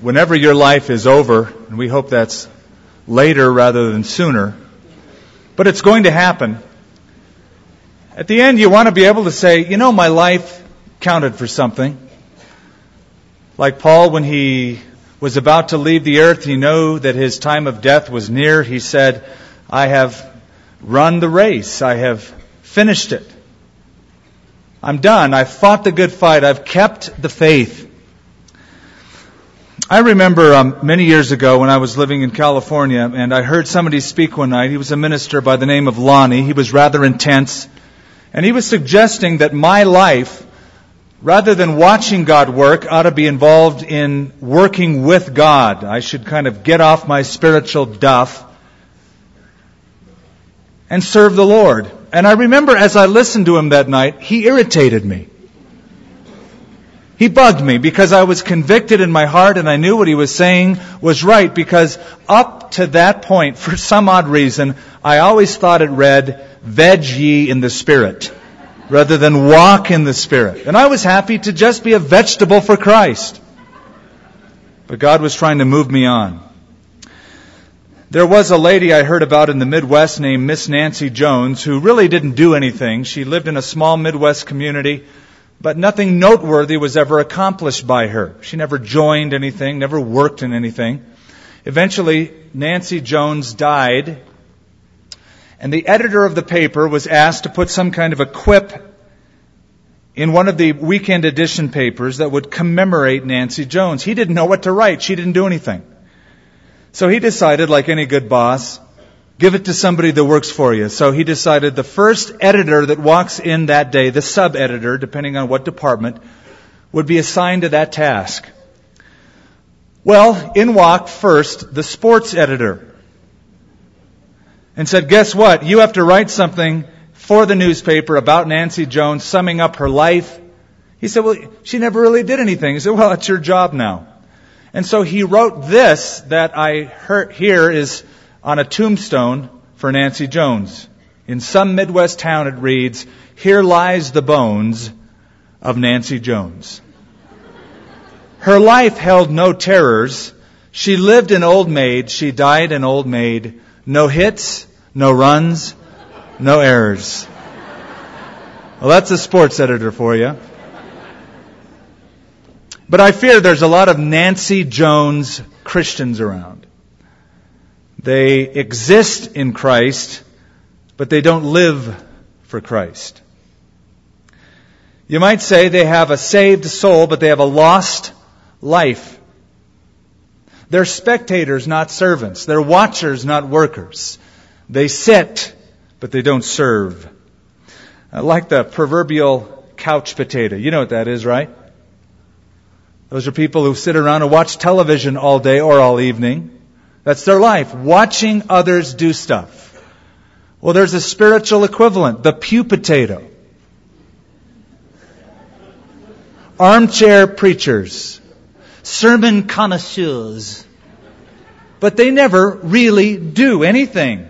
whenever your life is over, and we hope that's later rather than sooner, but it's going to happen. At the end, you want to be able to say, you know, my life counted for something. Like Paul, when he was about to leave the earth, he knew that his time of death was near. He said, I have run the race. I have finished it. I'm done. I've fought the good fight. I've kept the faith. I remember um, many years ago when I was living in California and I heard somebody speak one night. He was a minister by the name of Lonnie. He was rather intense. And he was suggesting that my life, rather than watching God work, ought to be involved in working with God. I should kind of get off my spiritual duff and serve the Lord. And I remember as I listened to him that night, he irritated me. He bugged me because I was convicted in my heart and I knew what he was saying was right because up to that point, for some odd reason, I always thought it read, veg ye in the Spirit, rather than walk in the Spirit. And I was happy to just be a vegetable for Christ. But God was trying to move me on. There was a lady I heard about in the Midwest named Miss Nancy Jones who really didn't do anything. She lived in a small Midwest community, but nothing noteworthy was ever accomplished by her. She never joined anything, never worked in anything. Eventually, Nancy Jones died, and the editor of the paper was asked to put some kind of a quip in one of the weekend edition papers that would commemorate Nancy Jones. He didn't know what to write. She didn't do anything. So he decided, like any good boss, give it to somebody that works for you. So he decided the first editor that walks in that day, the sub editor, depending on what department, would be assigned to that task. Well, in walked first the sports editor and said, guess what? You have to write something for the newspaper about Nancy Jones, summing up her life. He said, well, she never really did anything. He said, well, it's your job now. And so he wrote this that I here is on a tombstone for Nancy Jones. In some Midwest town it reads, Here lies the bones of Nancy Jones. Her life held no terrors. She lived an old maid. She died an old maid. No hits, no runs, no errors. Well, that's a sports editor for you. But I fear there's a lot of Nancy Jones Christians around. They exist in Christ, but they don't live for Christ. You might say they have a saved soul, but they have a lost life. They're spectators, not servants. They're watchers, not workers. They sit, but they don't serve. Like the proverbial couch potato. You know what that is, right? Those are people who sit around and watch television all day or all evening. That's their life, watching others do stuff. Well, there's a spiritual equivalent, the pew potato. Armchair preachers, sermon connoisseurs, but they never really do anything.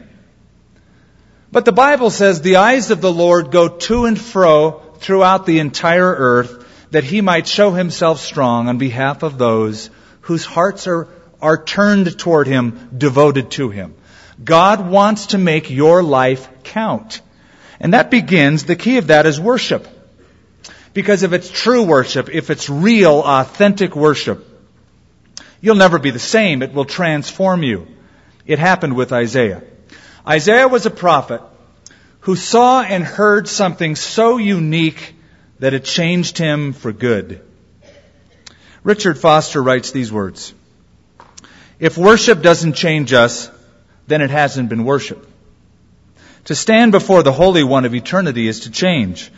But the Bible says the eyes of the Lord go to and fro throughout the entire earth that he might show himself strong on behalf of those whose hearts are, are turned toward him, devoted to him. God wants to make your life count. And that begins, the key of that is worship. Because if it's true worship, if it's real, authentic worship, you'll never be the same. It will transform you. It happened with Isaiah. Isaiah was a prophet who saw and heard something so unique that it changed him for good. Richard Foster writes these words If worship doesn't change us, then it hasn't been worship. To stand before the Holy One of eternity is to change.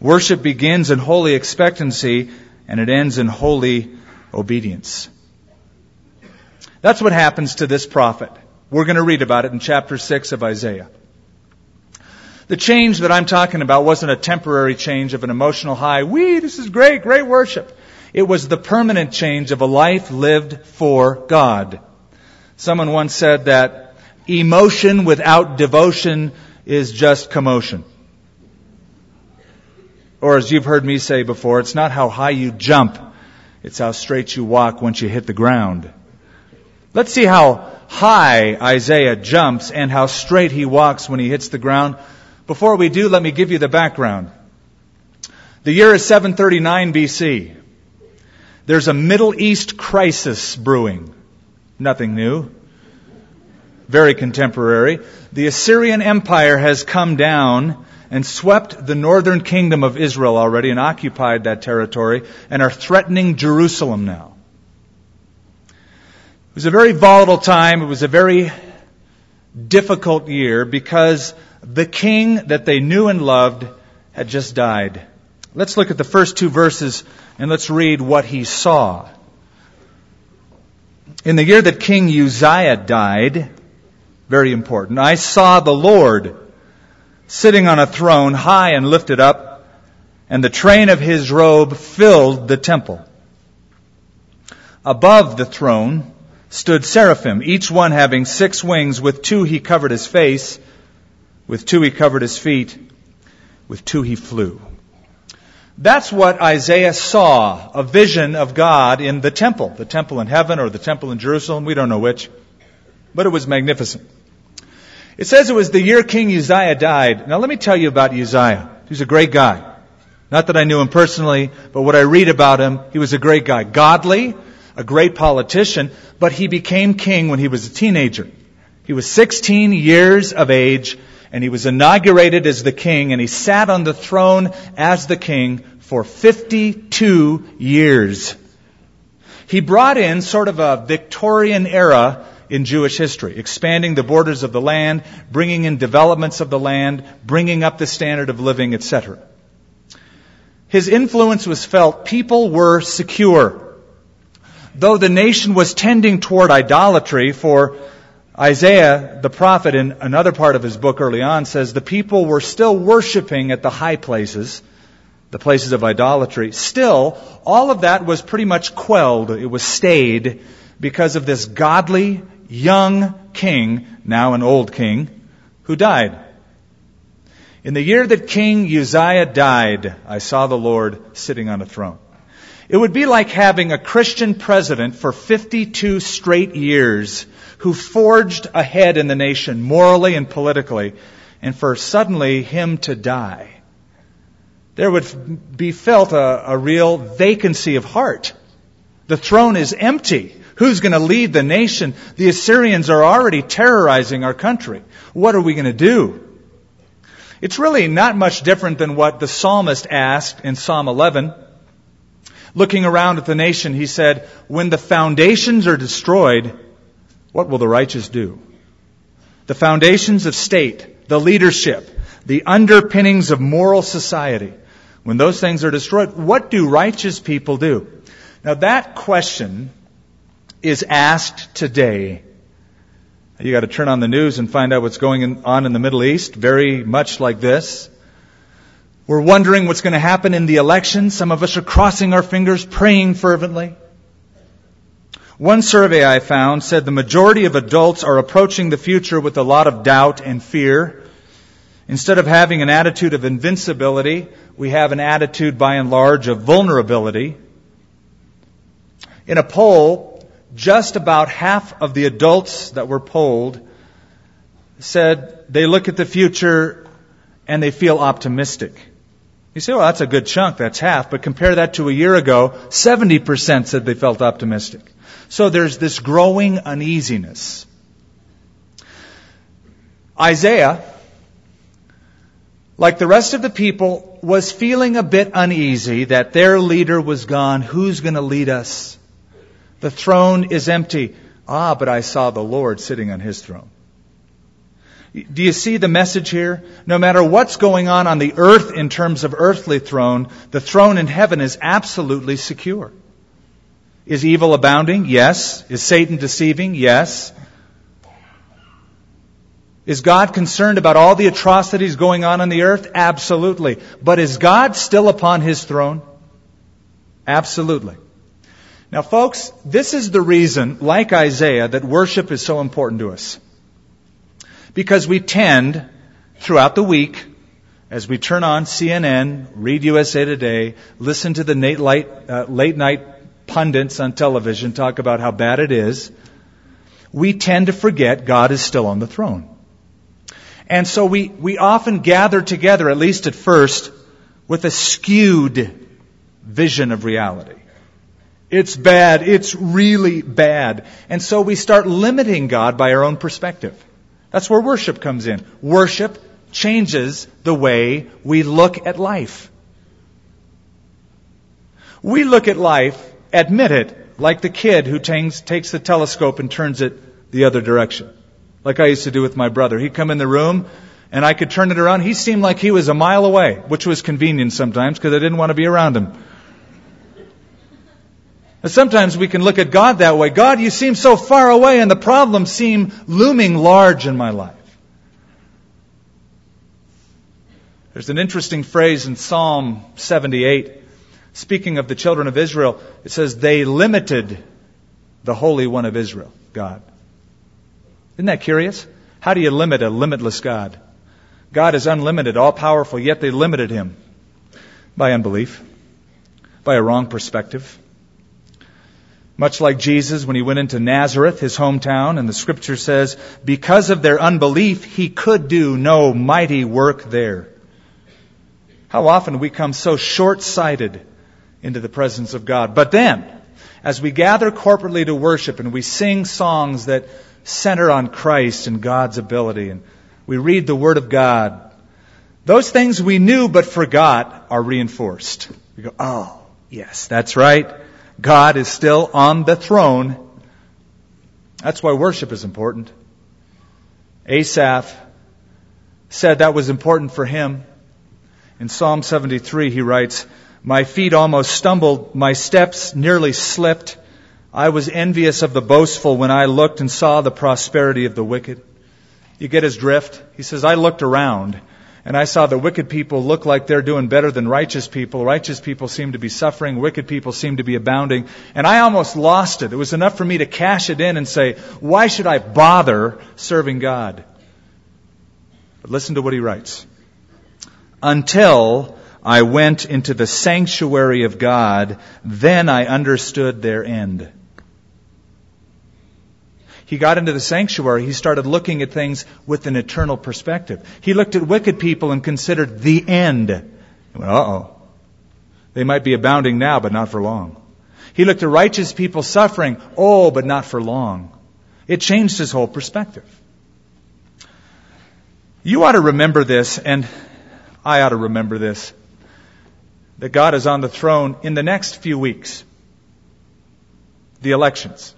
Worship begins in holy expectancy and it ends in holy obedience. That's what happens to this prophet. We're going to read about it in chapter 6 of Isaiah. The change that I'm talking about wasn't a temporary change of an emotional high. Wee, this is great, great worship. It was the permanent change of a life lived for God. Someone once said that emotion without devotion is just commotion. Or as you've heard me say before, it's not how high you jump, It's how straight you walk once you hit the ground. Let's see how high Isaiah jumps and how straight he walks when he hits the ground. Before we do, let me give you the background. The year is 739 BC. There's a Middle East crisis brewing. Nothing new. Very contemporary. The Assyrian Empire has come down and swept the northern kingdom of Israel already and occupied that territory and are threatening Jerusalem now. It was a very volatile time. It was a very difficult year because the king that they knew and loved had just died. Let's look at the first two verses and let's read what he saw. In the year that King Uzziah died, very important, I saw the Lord sitting on a throne high and lifted up, and the train of his robe filled the temple. Above the throne stood seraphim, each one having six wings. With two he covered his face, with two he covered his feet, with two he flew. That's what Isaiah saw, a vision of God in the temple, the temple in heaven or the temple in Jerusalem, we don't know which, but it was magnificent. It says it was the year King Uzziah died. Now let me tell you about Uzziah. He's a great guy. Not that I knew him personally, but what I read about him, he was a great guy. Godly, a great politician, but he became king when he was a teenager. He was 16 years of age and he was inaugurated as the king and he sat on the throne as the king for 52 years. He brought in sort of a Victorian era in Jewish history, expanding the borders of the land, bringing in developments of the land, bringing up the standard of living, etc. His influence was felt. People were secure. Though the nation was tending toward idolatry, for Isaiah, the prophet, in another part of his book early on, says the people were still worshiping at the high places, the places of idolatry. Still, all of that was pretty much quelled. It was stayed because of this godly, young king, now an old king, who died. In the year that King Uzziah died, I saw the Lord sitting on a throne. It would be like having a Christian president for 52 straight years who forged ahead in the nation morally and politically, and for suddenly him to die. There would be felt a, a real vacancy of heart. The throne is empty. Who's going to lead the nation? The Assyrians are already terrorizing our country. What are we going to do? It's really not much different than what the psalmist asked in Psalm 11. Looking around at the nation, he said, When the foundations are destroyed, what will the righteous do? The foundations of state, the leadership, the underpinnings of moral society, when those things are destroyed, what do righteous people do? Now that question is asked today. You got to turn on the news and find out what's going on in the Middle East, very much like this. We're wondering what's going to happen in the election. Some of us are crossing our fingers, praying fervently. One survey I found said the majority of adults are approaching the future with a lot of doubt and fear. Instead of having an attitude of invincibility, we have an attitude by and large of vulnerability. In a poll, just about half of the adults that were polled said they look at the future and they feel optimistic. You say, well, that's a good chunk, that's half, but compare that to a year ago, 70% said they felt optimistic. So there's this growing uneasiness. Isaiah, like the rest of the people, was feeling a bit uneasy that their leader was gone. Who's going to lead us? The throne is empty. Ah, but I saw the Lord sitting on his throne. Do you see the message here? No matter what's going on on the earth in terms of earthly throne, the throne in heaven is absolutely secure. Is evil abounding? Yes. Is Satan deceiving? Yes. Is God concerned about all the atrocities going on on the earth? Absolutely. But is God still upon his throne? Absolutely. Now, folks, this is the reason, like Isaiah, that worship is so important to us. Because we tend, throughout the week, as we turn on CNN, read USA Today, listen to the late, uh, late night pundits on television talk about how bad it is, we tend to forget God is still on the throne. And so we, we often gather together, at least at first, with a skewed vision of reality. It's bad. It's really bad. And so we start limiting God by our own perspective. That's where worship comes in. Worship changes the way we look at life. We look at life, admit it, like the kid who takes, takes the telescope and turns it the other direction. Like I used to do with my brother. He'd come in the room and I could turn it around. He seemed like he was a mile away, which was convenient sometimes because I didn't want to be around him. And sometimes we can look at God that way. God, you seem so far away and the problems seem looming large in my life. There's an interesting phrase in Psalm 78 speaking of the children of Israel, it says, they limited the Holy One of Israel, God. Isn't that curious? How do you limit a limitless God? God is unlimited, all powerful, yet they limited him by unbelief, by a wrong perspective. Much like Jesus when he went into Nazareth, his hometown, and the scripture says, because of their unbelief, he could do no mighty work there. How often we come so short-sighted into the presence of God. But then, as we gather corporately to worship and we sing songs that center on Christ and God's ability and we read the Word of God, those things we knew but forgot are reinforced. We go, oh, yes, that's right. God is still on the throne. That's why worship is important. Asaph said that was important for him. In Psalm 73, he writes, my feet almost stumbled. My steps nearly slipped. I was envious of the boastful when I looked and saw the prosperity of the wicked. You get his drift? He says, I looked around and I saw the wicked people look like they're doing better than righteous people. Righteous people seem to be suffering. Wicked people seem to be abounding. And I almost lost it. It was enough for me to cash it in and say, why should I bother serving God? But listen to what he writes. Until I went into the sanctuary of God, then I understood their end. He got into the sanctuary, he started looking at things with an eternal perspective. He looked at wicked people and considered the end. uh oh. They might be abounding now, but not for long. He looked at righteous people suffering, oh, but not for long. It changed his whole perspective. You ought to remember this, and I ought to remember this that God is on the throne in the next few weeks. The elections.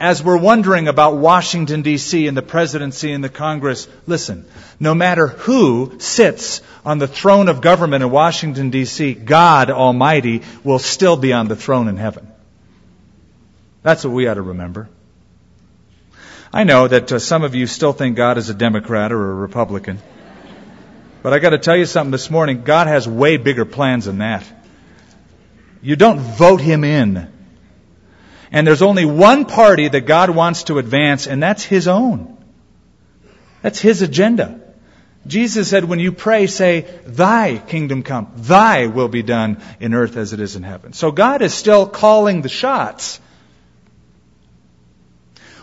As we're wondering about Washington DC and the presidency and the Congress, listen, no matter who sits on the throne of government in Washington DC, God Almighty will still be on the throne in heaven. That's what we ought to remember. I know that uh, some of you still think God is a Democrat or a Republican. But I got to tell you something this morning. God has way bigger plans than that. You don't vote him in. And there's only one party that God wants to advance, and that's his own. That's his agenda. Jesus said, when you pray, say, Thy kingdom come. Thy will be done in earth as it is in heaven. So God is still calling the shots.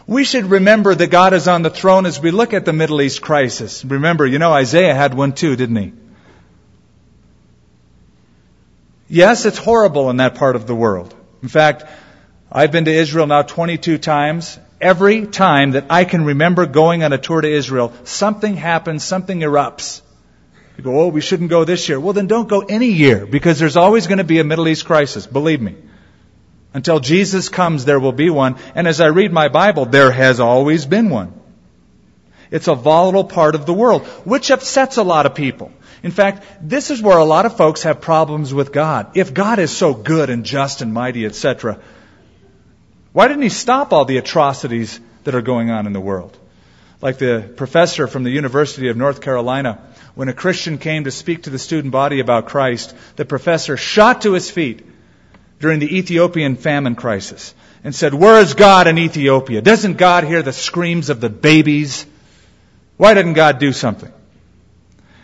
We should remember that God is on the throne as we look at the Middle East crisis. Remember, you know, Isaiah had one too, didn't he? Yes, it's horrible in that part of the world. In fact, I've been to Israel now 22 times. Every time that I can remember going on a tour to Israel, something happens, something erupts. You go, oh, we shouldn't go this year. Well, then don't go any year because there's always going to be a Middle East crisis. Believe me. Until Jesus comes, there will be one. And as I read my Bible, there has always been one. It's a volatile part of the world, which upsets a lot of people. In fact, this is where a lot of folks have problems with God. If God is so good and just and mighty, etc., why didn't He stop all the atrocities that are going on in the world? Like the professor from the University of North Carolina, when a Christian came to speak to the student body about Christ, the professor shot to his feet during the Ethiopian famine crisis and said, Where is God in Ethiopia? Doesn't God hear the screams of the babies? Why didn't God do something?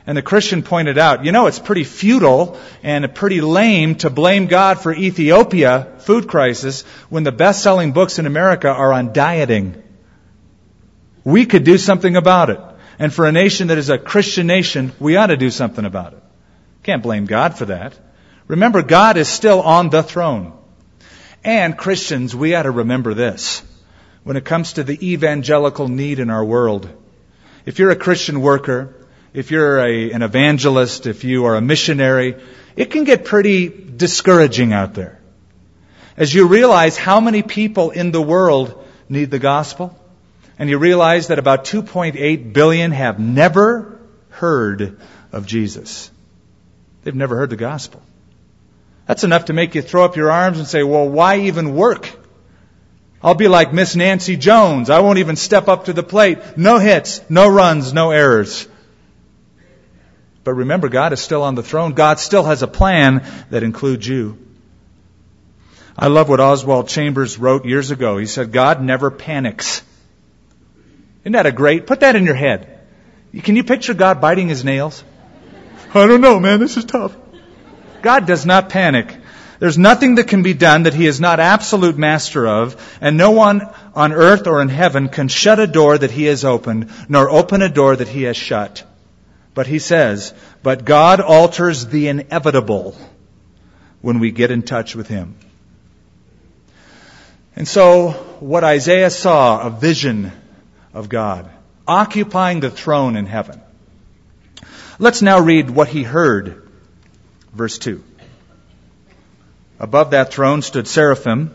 And the Christian pointed out, you know, it's pretty futile and pretty lame to blame God for Ethiopia food crisis when the best-selling books in America are on dieting. We could do something about it. And for a nation that is a Christian nation, we ought to do something about it. Can't blame God for that. Remember, God is still on the throne. And Christians, we ought to remember this when it comes to the evangelical need in our world. If you're a Christian worker, if you're a, an evangelist, if you are a missionary, it can get pretty discouraging out there. As you realize how many people in the world need the gospel, and you realize that about 2.8 billion have never heard of Jesus. They've never heard the gospel. That's enough to make you throw up your arms and say, well, why even work? I'll be like Miss Nancy Jones. I won't even step up to the plate. No hits, no runs, no errors. But remember, God is still on the throne. God still has a plan that includes you. I love what Oswald Chambers wrote years ago. He said, God never panics. Isn't that a great? Put that in your head. Can you picture God biting his nails? I don't know, man. This is tough. God does not panic. There's nothing that can be done that he is not absolute master of, and no one on earth or in heaven can shut a door that he has opened, nor open a door that he has shut. But he says, but God alters the inevitable when we get in touch with him. And so, what Isaiah saw, a vision of God, occupying the throne in heaven. Let's now read what he heard. Verse 2. Above that throne stood seraphim.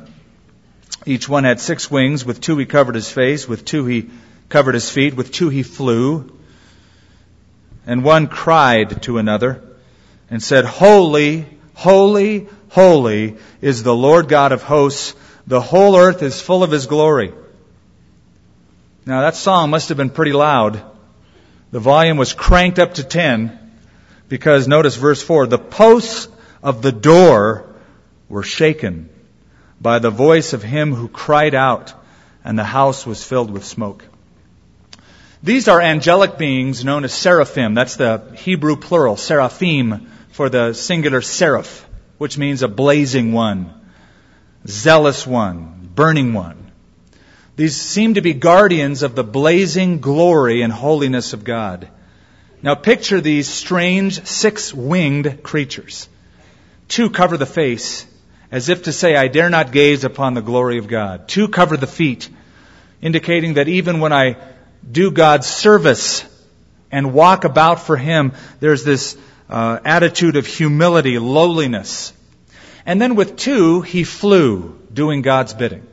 Each one had six wings. With two he covered his face. With two he covered his feet. With two he flew. And one cried to another and said, Holy, holy, holy is the Lord God of hosts. The whole earth is full of his glory. Now that song must have been pretty loud. The volume was cranked up to 10 because notice verse 4, the posts of the door were shaken by the voice of him who cried out and the house was filled with smoke. These are angelic beings known as seraphim. That's the Hebrew plural, seraphim, for the singular seraph, which means a blazing one, zealous one, burning one. These seem to be guardians of the blazing glory and holiness of God. Now picture these strange six-winged creatures. Two cover the face, as if to say, I dare not gaze upon the glory of God. Two cover the feet, indicating that even when I do God's service and walk about for Him, there's this uh, attitude of humility, lowliness. And then with two, he flew, doing God's bidding.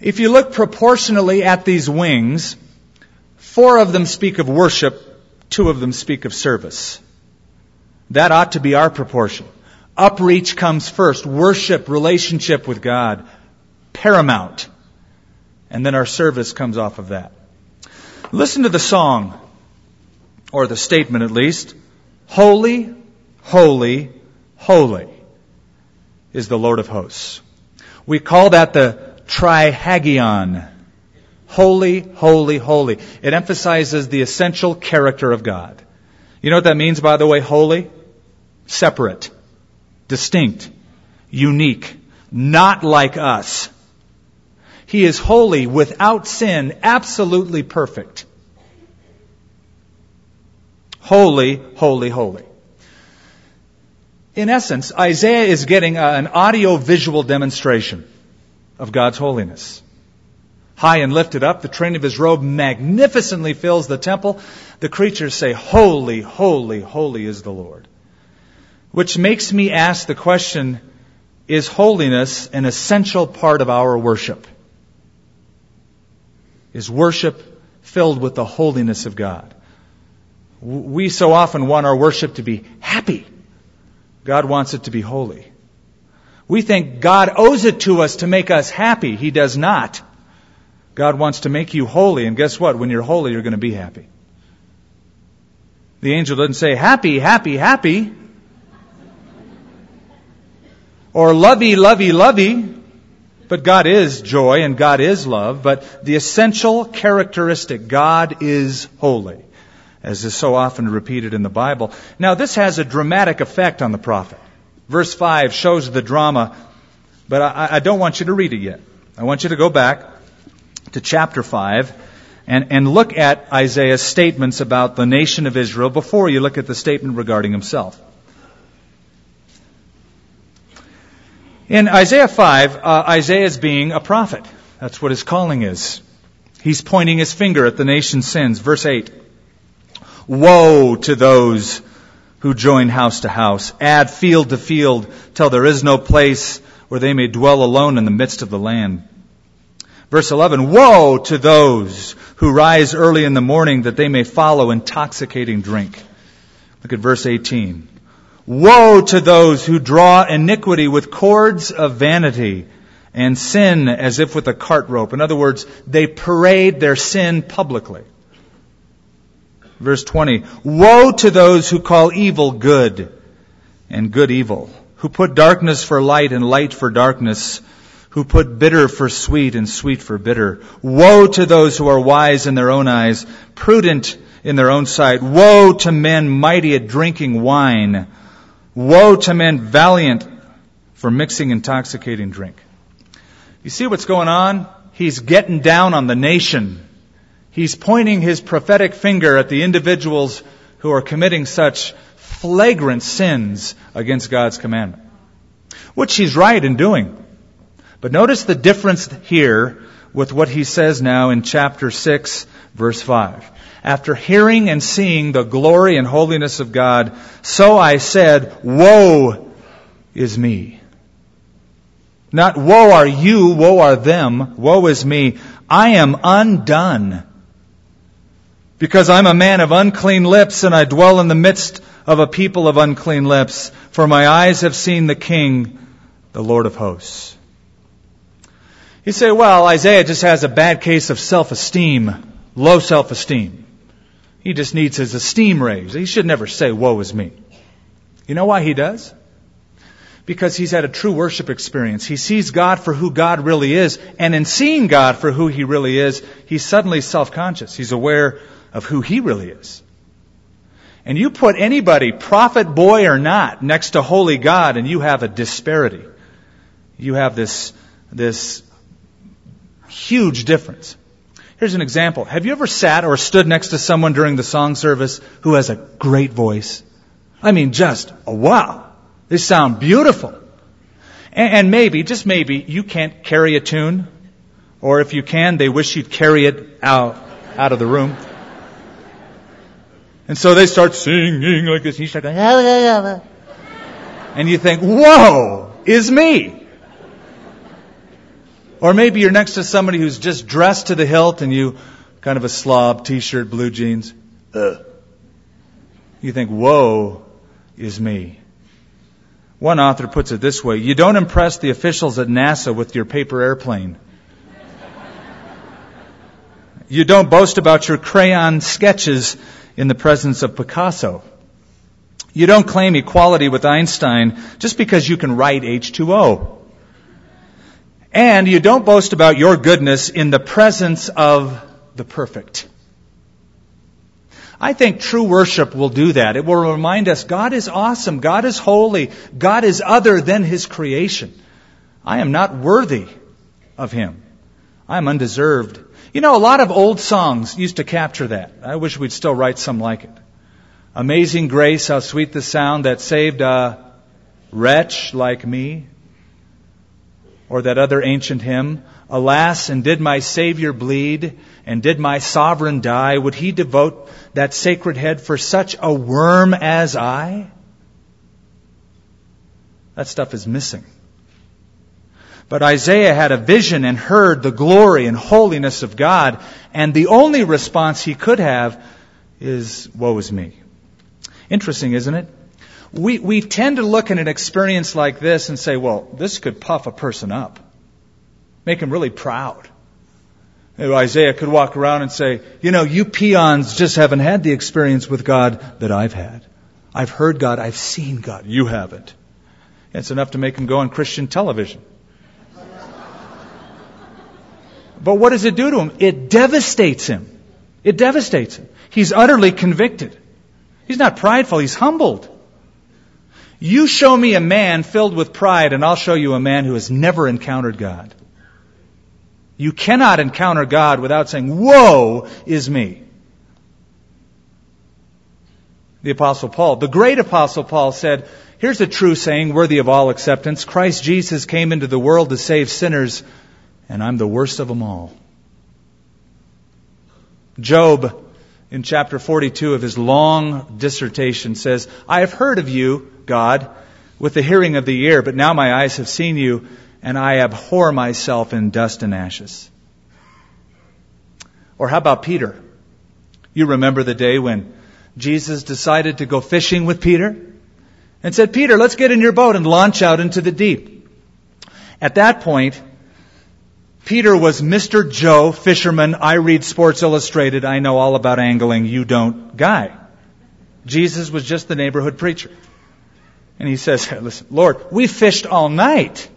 If you look proportionally at these wings, four of them speak of worship, two of them speak of service. That ought to be our proportion. Upreach comes first. Worship, relationship with God, paramount. And then our service comes off of that. Listen to the song, or the statement at least. Holy, holy, holy is the Lord of hosts. We call that the trihagion. Holy, holy, holy. It emphasizes the essential character of God. You know what that means, by the way, holy? Separate, distinct, unique, not like us. He is holy, without sin, absolutely perfect. Holy, holy, holy. In essence, Isaiah is getting an audio visual demonstration of God's holiness. High and lifted up, the train of his robe magnificently fills the temple. The creatures say, Holy, holy, holy is the Lord. Which makes me ask the question, is holiness an essential part of our worship? Is worship filled with the holiness of God? We so often want our worship to be happy. God wants it to be holy. We think God owes it to us to make us happy. He does not. God wants to make you holy, and guess what? When you're holy, you're going to be happy. The angel doesn't say, happy, happy, happy. Or lovey, lovey, lovey. But God is joy and God is love. But the essential characteristic, God is holy. as is so often repeated in the Bible. Now, this has a dramatic effect on the prophet. Verse 5 shows the drama, but I, I don't want you to read it yet. I want you to go back to chapter 5 and, and look at Isaiah's statements about the nation of Israel before you look at the statement regarding himself. In Isaiah 5, uh, Isaiah is being a prophet. That's what his calling is. He's pointing his finger at the nation's sins. Verse 8. Woe to those who join house to house, add field to field, till there is no place where they may dwell alone in the midst of the land. Verse 11, Woe to those who rise early in the morning that they may follow intoxicating drink. Look at verse 18. Woe to those who draw iniquity with cords of vanity and sin as if with a cart rope. In other words, they parade their sin publicly. Verse 20. Woe to those who call evil good and good evil, who put darkness for light and light for darkness, who put bitter for sweet and sweet for bitter. Woe to those who are wise in their own eyes, prudent in their own sight. Woe to men mighty at drinking wine Woe to men valiant for mixing intoxicating drink. You see what's going on? He's getting down on the nation. He's pointing his prophetic finger at the individuals who are committing such flagrant sins against God's commandment. Which he's right in doing. But notice the difference here with what he says now in chapter 6, verse 5 after hearing and seeing the glory and holiness of God, so I said, Woe is me. Not woe are you, woe are them, woe is me. I am undone. Because I'm a man of unclean lips and I dwell in the midst of a people of unclean lips. For my eyes have seen the King, the Lord of hosts. You say, well, Isaiah just has a bad case of self-esteem, low self-esteem. He just needs his esteem raised. He should never say, Woe is me. You know why he does? Because he's had a true worship experience. He sees God for who God really is, and in seeing God for who he really is, he's suddenly self conscious. He's aware of who he really is. And you put anybody, prophet, boy, or not, next to holy God, and you have a disparity. You have this, this huge difference. Here's an example. Have you ever sat or stood next to someone during the song service who has a great voice? I mean, just a wow. They sound beautiful. And, maybe, just maybe, you can't carry a tune. Or if you can, they wish you'd carry it out, out of the room. And so they start singing like this. And you start going, and you think, whoa, is me. Or maybe you're next to somebody who's just dressed to the hilt and you kind of a slob, t-shirt, blue jeans. Ugh. You think, woe is me. One author puts it this way, you don't impress the officials at NASA with your paper airplane. You don't boast about your crayon sketches in the presence of Picasso. You don't claim equality with Einstein just because you can write H2O. And you don't boast about your goodness in the presence of the perfect. I think true worship will do that. It will remind us God is awesome. God is holy. God is other than His creation. I am not worthy of Him. I am undeserved. You know, a lot of old songs used to capture that. I wish we'd still write some like it. Amazing grace, how sweet the sound that saved a wretch like me. Or that other ancient hymn, Alas, and did my Savior bleed, and did my sovereign die, would he devote that sacred head for such a worm as I? That stuff is missing. But Isaiah had a vision and heard the glory and holiness of God, and the only response he could have is, Woe is me. Interesting, isn't it? We, we tend to look at an experience like this and say, well, this could puff a person up, make him really proud. Isaiah could walk around and say, you know, you peons just haven't had the experience with God that I've had. I've heard God, I've seen God. You haven't. It's enough to make him go on Christian television. But what does it do to him? It devastates him. It devastates him. He's utterly convicted. He's not prideful, he's humbled. You show me a man filled with pride, and I'll show you a man who has never encountered God. You cannot encounter God without saying, Woe is me. The Apostle Paul, the great Apostle Paul said, Here's a true saying worthy of all acceptance Christ Jesus came into the world to save sinners, and I'm the worst of them all. Job, in chapter 42 of his long dissertation, says, I have heard of you, God, with the hearing of the ear, but now my eyes have seen you, and I abhor myself in dust and ashes. Or how about Peter? You remember the day when Jesus decided to go fishing with Peter and said, Peter, let's get in your boat and launch out into the deep. At that point, Peter was Mr. Joe, fisherman. I read Sports Illustrated. I know all about angling. You don't guy. Jesus was just the neighborhood preacher. And he says, listen, Lord, we fished all night.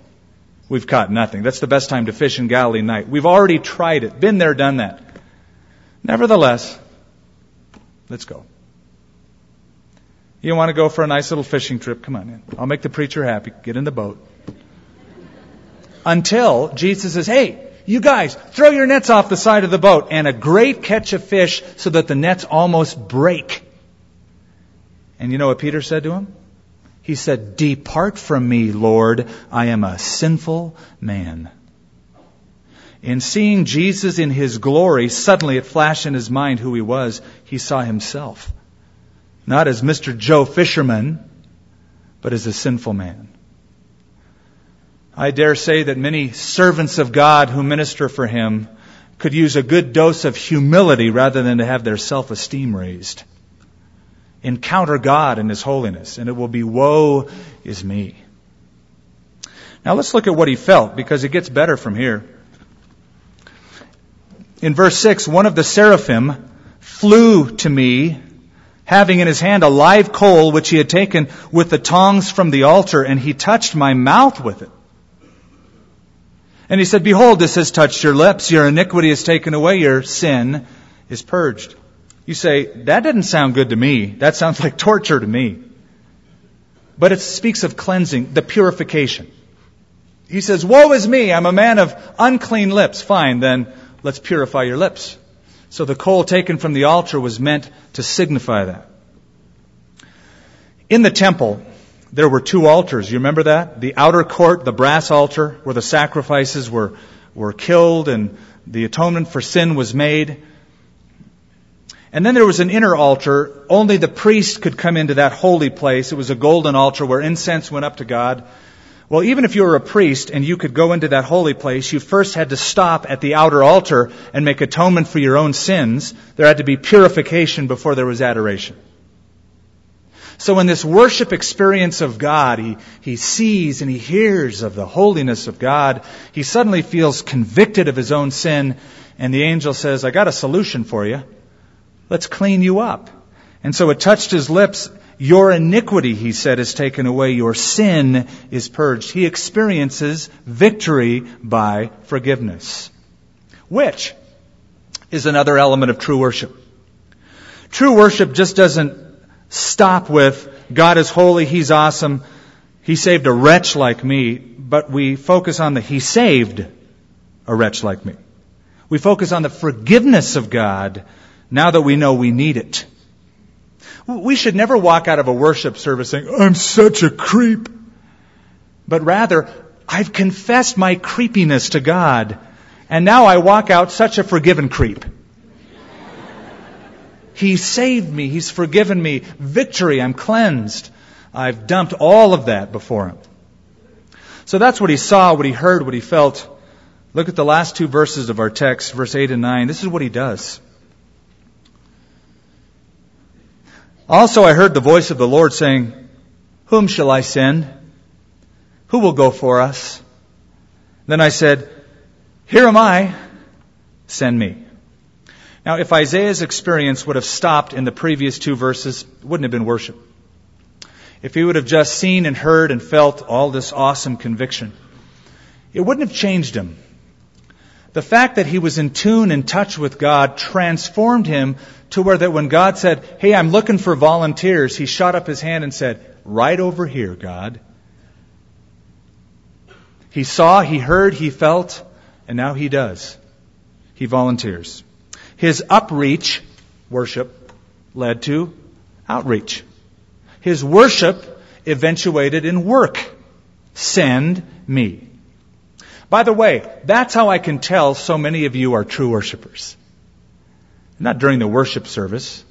We've caught nothing. That's the best time to fish in Galilee night. We've already tried it. Been there, done that. Nevertheless, let's go. You want to go for a nice little fishing trip? Come on in. I'll make the preacher happy. Get in the boat until Jesus says, hey, you guys, throw your nets off the side of the boat and a great catch of fish so that the nets almost break. And you know what Peter said to him? He said, Depart from me, Lord. I am a sinful man. In seeing Jesus in his glory, suddenly it flashed in his mind who he was. He saw himself. Not as Mr. Joe Fisherman, but as a sinful man. I dare say that many servants of God who minister for Him could use a good dose of humility rather than to have their self-esteem raised. Encounter God in His holiness, and it will be woe is me. Now let's look at what he felt, because it gets better from here. In verse 6, one of the seraphim flew to me, having in his hand a live coal which he had taken with the tongs from the altar, and he touched my mouth with it. And he said, Behold, this has touched your lips. Your iniquity is taken away. Your sin is purged. You say, that didn't sound good to me. That sounds like torture to me. But it speaks of cleansing, the purification. He says, Woe is me. I'm a man of unclean lips. Fine, then let's purify your lips. So the coal taken from the altar was meant to signify that. In the temple, there were two altars. You remember that? The outer court, the brass altar, where the sacrifices were, were killed and the atonement for sin was made. And then there was an inner altar. Only the priest could come into that holy place. It was a golden altar where incense went up to God. Well, even if you were a priest and you could go into that holy place, you first had to stop at the outer altar and make atonement for your own sins. There had to be purification before there was adoration. So in this worship experience of God, he, he sees and he hears of the holiness of God. He suddenly feels convicted of his own sin. And the angel says, I got a solution for you. Let's clean you up. And so it touched his lips. Your iniquity, he said, is taken away. Your sin is purged. He experiences victory by forgiveness. Which is another element of true worship. True worship just doesn't stop with, God is holy, He's awesome, He saved a wretch like me, but we focus on the He saved a wretch like me. We focus on the forgiveness of God now that we know we need it. We should never walk out of a worship service saying, I'm such a creep. But rather, I've confessed my creepiness to God, and now I walk out such a forgiven creep. He saved me. He's forgiven me. Victory. I'm cleansed. I've dumped all of that before Him. So that's what he saw, what he heard, what he felt. Look at the last two verses of our text, verse 8 and 9. This is what he does. Also, I heard the voice of the Lord saying, Whom shall I send? Who will go for us? Then I said, Here am I. Send me. Now, if Isaiah's experience would have stopped in the previous two verses, it wouldn't have been worship. If he would have just seen and heard and felt all this awesome conviction, it wouldn't have changed him. The fact that he was in tune and touch with God transformed him to where that when God said, Hey, I'm looking for volunteers, he shot up his hand and said, Right over here, God. He saw, he heard, he felt, and now he does. He volunteers. His upreach, worship, led to outreach. His worship eventuated in work. Send me. By the way, that's how I can tell so many of you are true worshipers. Not during the worship service.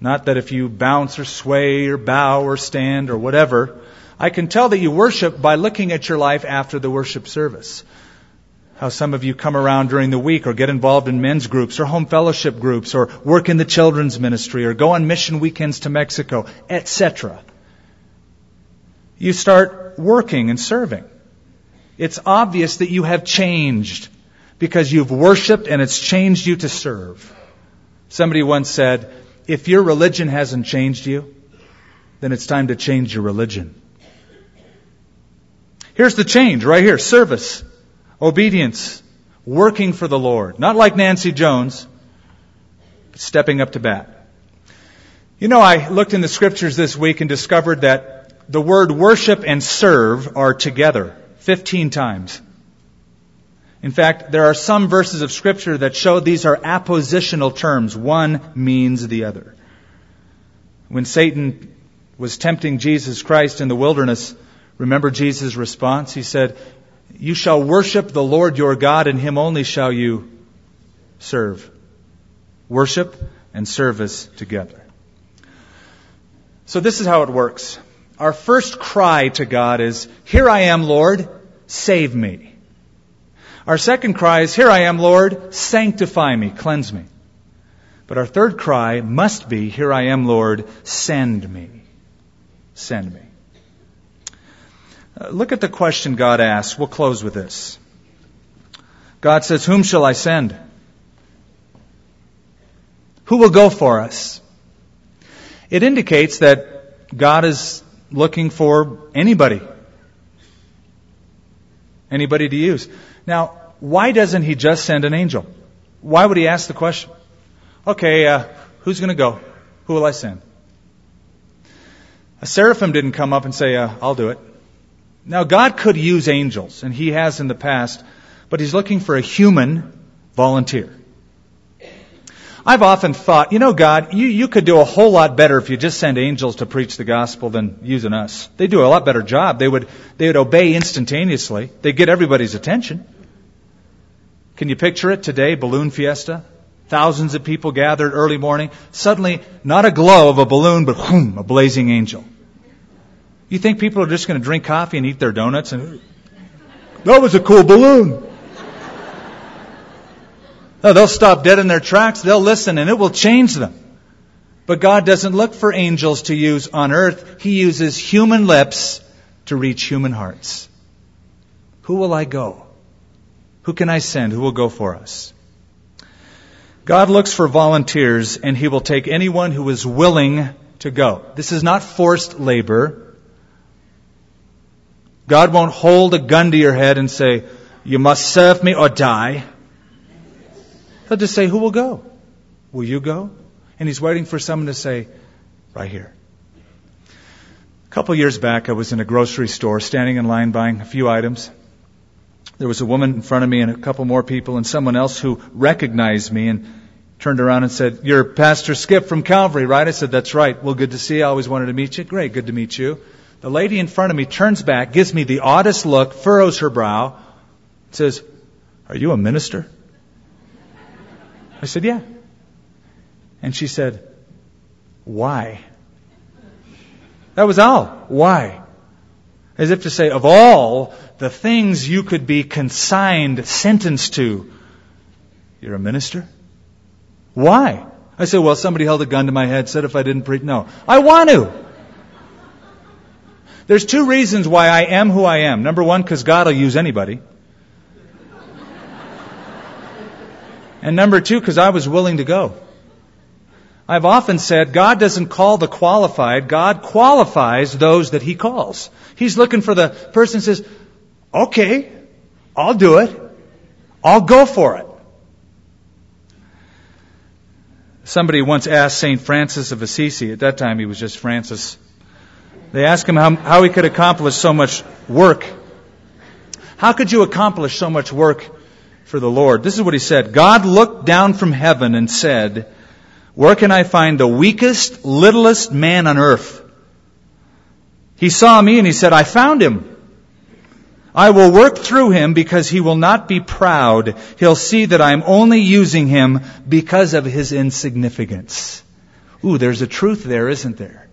Not that if you bounce or sway or bow or stand or whatever. I can tell that you worship by looking at your life after the worship service. How some of you come around during the week or get involved in men's groups or home fellowship groups or work in the children's ministry or go on mission weekends to Mexico, etc. You start working and serving. It's obvious that you have changed because you've worshiped and it's changed you to serve. Somebody once said, if your religion hasn't changed you, then it's time to change your religion. Here's the change right here. Service, obedience, working for the Lord. Not like Nancy Jones, but stepping up to bat. You know, I looked in the scriptures this week and discovered that the word worship and serve are together. 15 times. In fact, there are some verses of scripture that show these are appositional terms. One means the other. When Satan was tempting Jesus Christ in the wilderness, remember Jesus' response? He said, You shall worship the Lord your God, and him only shall you serve. Worship and service together. So this is how it works. Our first cry to God is, Here I am, Lord, save me. Our second cry is, Here I am, Lord, sanctify me, cleanse me. But our third cry must be, Here I am, Lord, send me. Send me. Uh, look at the question God asks. We'll close with this. God says, Whom shall I send? Who will go for us? It indicates that God is looking for anybody anybody to use. Now, why doesn't he just send an angel? Why would he ask the question? Okay, uh, who's going to go? Who will I send? A seraphim didn't come up and say, uh, I'll do it. Now, God could use angels, and he has in the past, but he's looking for a human volunteer. I've often thought, you know, God, you, you could do a whole lot better if you just send angels to preach the gospel than using us. They do a lot better job. They would, they would obey instantaneously. They get everybody's attention. Can you picture it today? Balloon fiesta? Thousands of people gathered early morning. Suddenly, not a glow of a balloon, but whoom, a blazing angel. You think people are just going to drink coffee and eat their donuts and, that was a cool balloon. No, they'll stop dead in their tracks. They'll listen and it will change them. But God doesn't look for angels to use on earth. He uses human lips to reach human hearts. Who will I go? Who can I send? Who will go for us? God looks for volunteers and He will take anyone who is willing to go. This is not forced labor. God won't hold a gun to your head and say, you must serve me or die. He'll just say, Who will go? Will you go? And he's waiting for someone to say, Right here. A couple years back, I was in a grocery store standing in line buying a few items. There was a woman in front of me and a couple more people and someone else who recognized me and turned around and said, You're Pastor Skip from Calvary, right? I said, That's right. Well, good to see you. I always wanted to meet you. Great, good to meet you. The lady in front of me turns back, gives me the oddest look, furrows her brow, says, Are you a minister? I said, Yeah. And she said, Why? That was all. Why? As if to say, of all the things you could be consigned, sentenced to, you're a minister? Why? I said, well, somebody held a gun to my head, said if I didn't preach, no. I want to. There's two reasons why I am who I am. Number one, because God will use anybody. And number two, because I was willing to go. I've often said God doesn't call the qualified, God qualifies those that He calls. He's looking for the person who says, okay, I'll do it. I'll go for it. Somebody once asked St. Francis of Assisi, at that time he was just Francis, they asked him how, how he could accomplish so much work. How could you accomplish so much work for the Lord? This is what he said. God looked down from heaven and said, Where can I find the weakest, littlest man on earth? He saw me and he said, I found him. I will work through him because he will not be proud. He'll see that I'm only using him because of his insignificance. Ooh, there's a truth there, isn't there?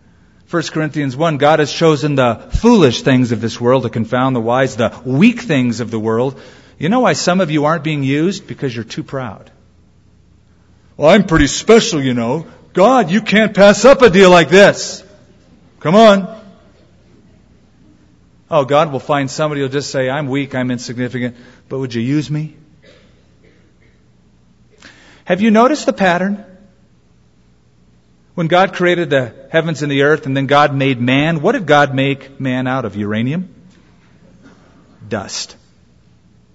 1 Corinthians 1, God has chosen the foolish things of this world to confound the wise, the weak things of the world. You know why some of you aren't being used? Because you're too proud. Well, I'm pretty special, you know. God, you can't pass up a deal like this. Come on. Oh, God will find somebody who'll just say, I'm weak, I'm insignificant, but would you use me? Have you noticed the pattern? When God created the heavens and the earth and then God made man, what did God make man out of? Uranium? Dust.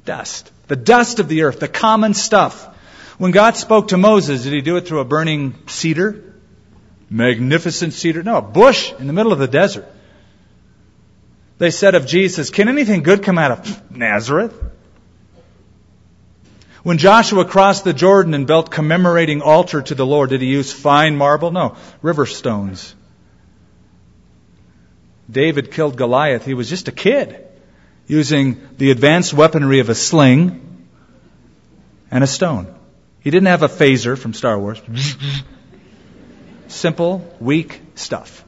Dust. The dust of the earth, the common stuff. When God spoke to Moses, did he do it through a burning cedar? Magnificent cedar? No, a bush in the middle of the desert. They said of Jesus, Can anything good come out of Nazareth? When Joshua crossed the Jordan and built commemorating altar to the Lord, did he use fine marble? No, river stones. David killed Goliath. He was just a kid using the advanced weaponry of a sling and a stone. He didn't have a phaser from Star Wars. Simple, weak stuff.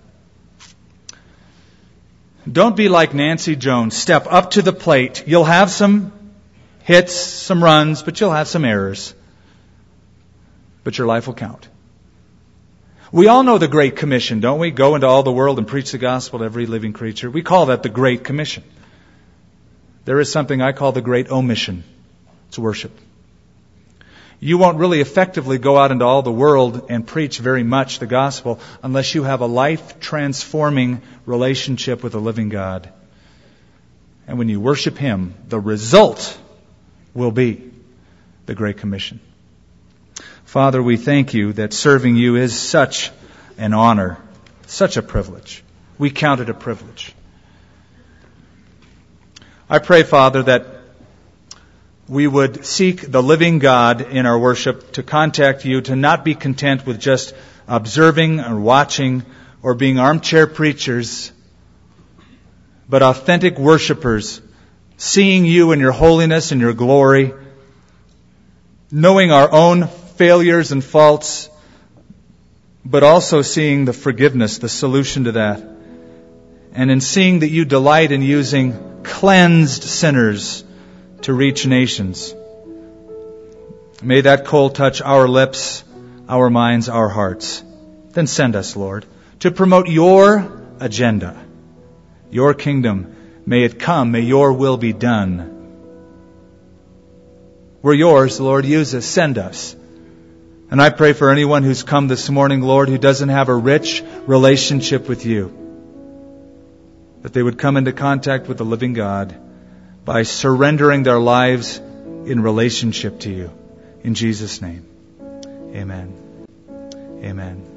Don't be like Nancy Jones. Step up to the plate. You'll have some hits, some runs, but you'll have some errors. But your life will count. We all know the Great Commission, don't we? Go into all the world and preach the gospel to every living creature. We call that the Great Commission. There is something I call the Great Omission. It's worship you won't really effectively go out into all the world and preach very much the gospel unless you have a life transforming relationship with the living God. And when you worship Him, the result will be the Great Commission. Father, we thank you that serving you is such an honor, such a privilege. We count it a privilege. I pray, Father, that we would seek the living God in our worship, to contact you, to not be content with just observing or watching or being armchair preachers, but authentic worshipers, seeing you in your holiness and your glory, knowing our own failures and faults, but also seeing the forgiveness, the solution to that. And in seeing that you delight in using cleansed sinners to reach nations. May that coal touch our lips, our minds, our hearts. Then send us, Lord, to promote your agenda, your kingdom. May it come. May your will be done. We're yours, Lord. Use us. Send us. And I pray for anyone who's come this morning, Lord, who doesn't have a rich relationship with you, that they would come into contact with the living God by surrendering their lives in relationship to you. In Jesus' name, amen. Amen.